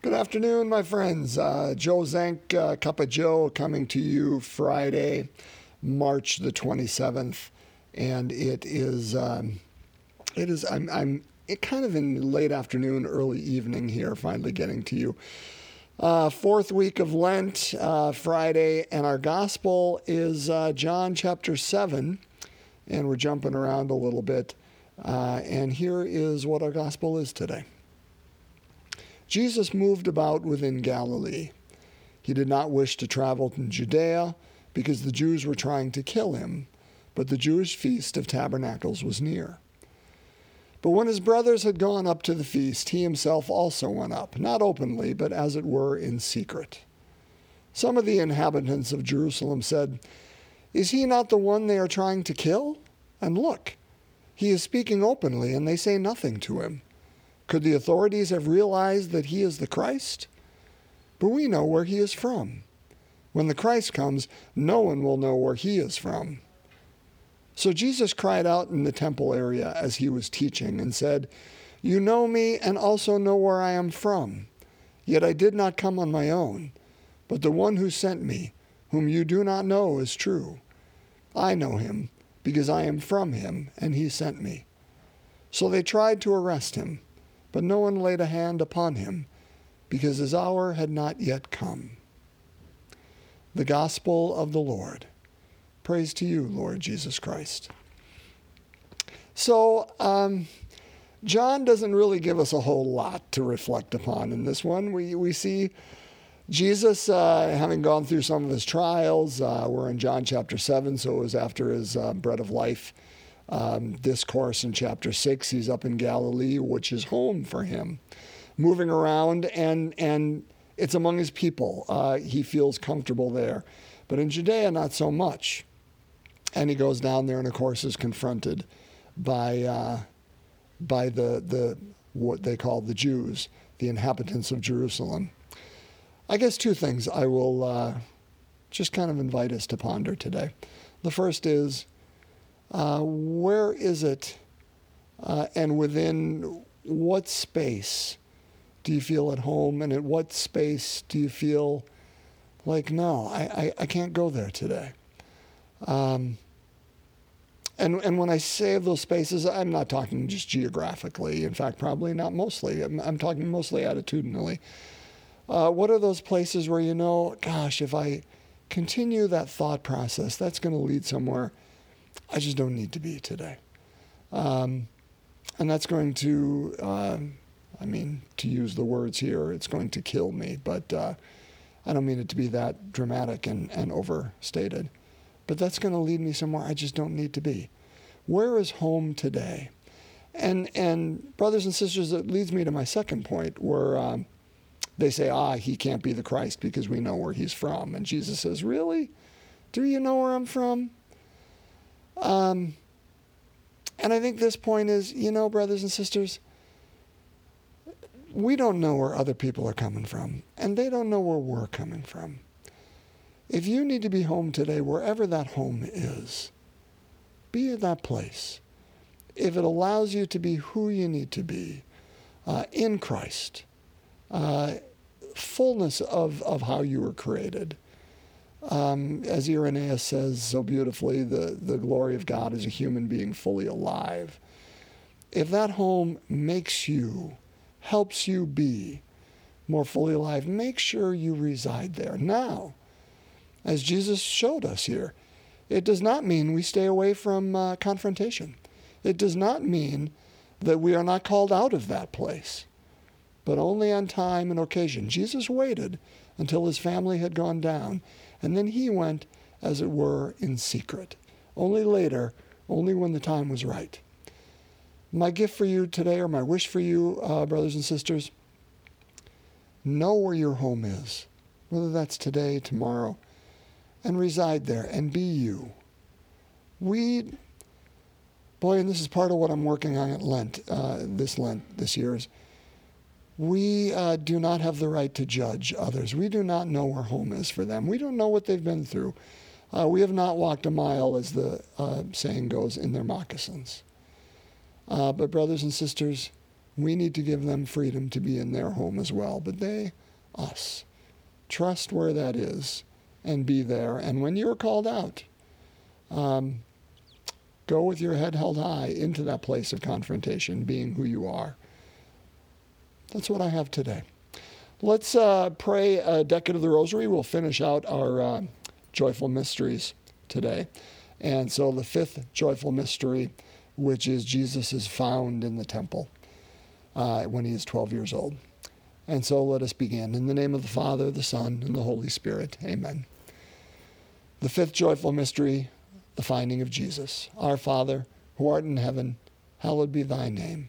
Good afternoon, my friends. Uh, Joe Zank, uh, Cup of Joe, coming to you Friday, March the 27th. And it is, um, it is, I'm, I'm it kind of in late afternoon, early evening here, finally getting to you. Uh, fourth week of Lent, uh, Friday, and our gospel is uh, John chapter 7. And we're jumping around a little bit. Uh, and here is what our gospel is today. Jesus moved about within Galilee. He did not wish to travel to Judea because the Jews were trying to kill him, but the Jewish feast of tabernacles was near. But when his brothers had gone up to the feast, he himself also went up, not openly, but as it were in secret. Some of the inhabitants of Jerusalem said, Is he not the one they are trying to kill? And look, he is speaking openly, and they say nothing to him. Could the authorities have realized that he is the Christ? But we know where he is from. When the Christ comes, no one will know where he is from. So Jesus cried out in the temple area as he was teaching and said, You know me and also know where I am from. Yet I did not come on my own, but the one who sent me, whom you do not know, is true. I know him because I am from him, and he sent me. So they tried to arrest him but no one laid a hand upon him, because his hour had not yet come. The Gospel of the Lord. Praise to you, Lord Jesus Christ. So, um, John doesn't really give us a whole lot to reflect upon in this one. We, we see Jesus uh, having gone through some of his trials. Uh, we're in John chapter 7, so it was after his uh, bread of life um, discourse in chapter 6. He's up in Galilee, which is home for him, moving around, and, and it's among his people. Uh, he feels comfortable there. But in Judea, not so much. And he goes down there and, of course, is confronted by, uh, by the, the, what they call the Jews, the inhabitants of Jerusalem. I guess two things I will uh, just kind of invite us to ponder today. The first is uh, where is it, uh, and within what space do you feel at home, and at what space do you feel like, no, I, I, I can't go there today? Um, and, and when I say of those spaces, I'm not talking just geographically. In fact, probably not mostly. I'm, I'm talking mostly attitudinally. Uh, what are those places where you know, gosh, if I continue that thought process, that's going to lead somewhere I just don't need to be today. Um, and that's going to, uh, I mean, to use the words here, it's going to kill me, but uh, I don't mean it to be that dramatic and, and overstated. But that's going to lead me somewhere I just don't need to be. Where is home today? And, and brothers and sisters, it leads me to my second point where um, they say, ah, he can't be the Christ because we know where he's from. And Jesus says, really? Do you know where I'm from? Um, and I think this point is, you know, brothers and sisters, we don't know where other people are coming from, and they don't know where we're coming from. If you need to be home today, wherever that home is, be at that place. If it allows you to be who you need to be uh, in Christ, uh, fullness of, of how you were created, um, as Irenaeus says so beautifully, the, the glory of God is a human being fully alive. If that home makes you, helps you be more fully alive, make sure you reside there. Now, as Jesus showed us here, it does not mean we stay away from uh, confrontation. It does not mean that we are not called out of that place, but only on time and occasion. Jesus waited until his family had gone down and then he went, as it were, in secret. Only later, only when the time was right. My gift for you today, or my wish for you, uh, brothers and sisters, know where your home is, whether that's today, tomorrow, and reside there and be you. We, boy, and this is part of what I'm working on at Lent, uh, this Lent, this year, is we uh, do not have the right to judge others. We do not know where home is for them. We don't know what they've been through. Uh, we have not walked a mile, as the uh, saying goes, in their moccasins. Uh, but, brothers and sisters, We need to give them freedom to be in their home as well, but they, us. Trust where that is and be there. And when you're called out, um, go with your head held high into that place of confrontation, being who you are. That's what I have today. Let's uh, pray a decade of the rosary. We'll finish out our uh, joyful mysteries today. And so the fifth joyful mystery, which is Jesus is found in the temple uh, when he is 12 years old. And so let us begin. In the name of the Father, the Son, and the Holy Spirit. Amen. The fifth joyful mystery, the finding of Jesus. Our Father, who art in heaven, hallowed be thy name.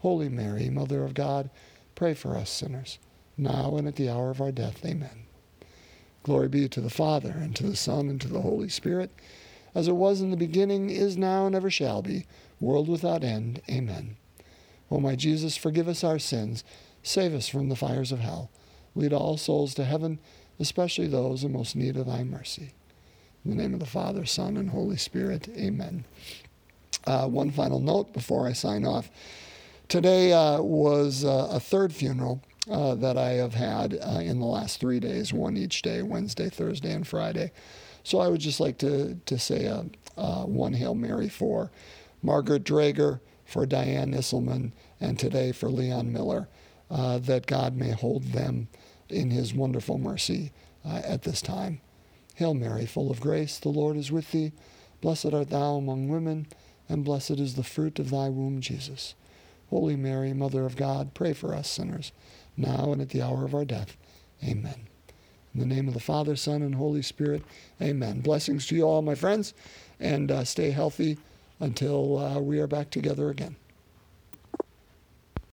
Holy Mary, Mother of God, pray for us sinners, now and at the hour of our death. Amen. Glory be to the Father, and to the Son, and to the Holy Spirit, as it was in the beginning, is now, and ever shall be, world without end. Amen. O my Jesus, forgive us our sins, save us from the fires of hell, lead all souls to heaven, especially those in most need of thy mercy. In the name of the Father, Son, and Holy Spirit. Amen. Uh, one final note before I sign off. Today uh, was uh, a third funeral uh, that I have had uh, in the last three days, one each day, Wednesday, Thursday, and Friday. So I would just like to, to say a, one Hail Mary for Margaret Drager, for Diane Isselman, and today for Leon Miller, uh, that God may hold them in his wonderful mercy uh, at this time. Hail Mary, full of grace, the Lord is with thee. Blessed art thou among women, and blessed is the fruit of thy womb, Jesus. Holy Mary, Mother of God, pray for us sinners now and at the hour of our death. Amen. In the name of the Father, Son, and Holy Spirit, amen. Blessings to you all, my friends, and uh, stay healthy until uh, we are back together again.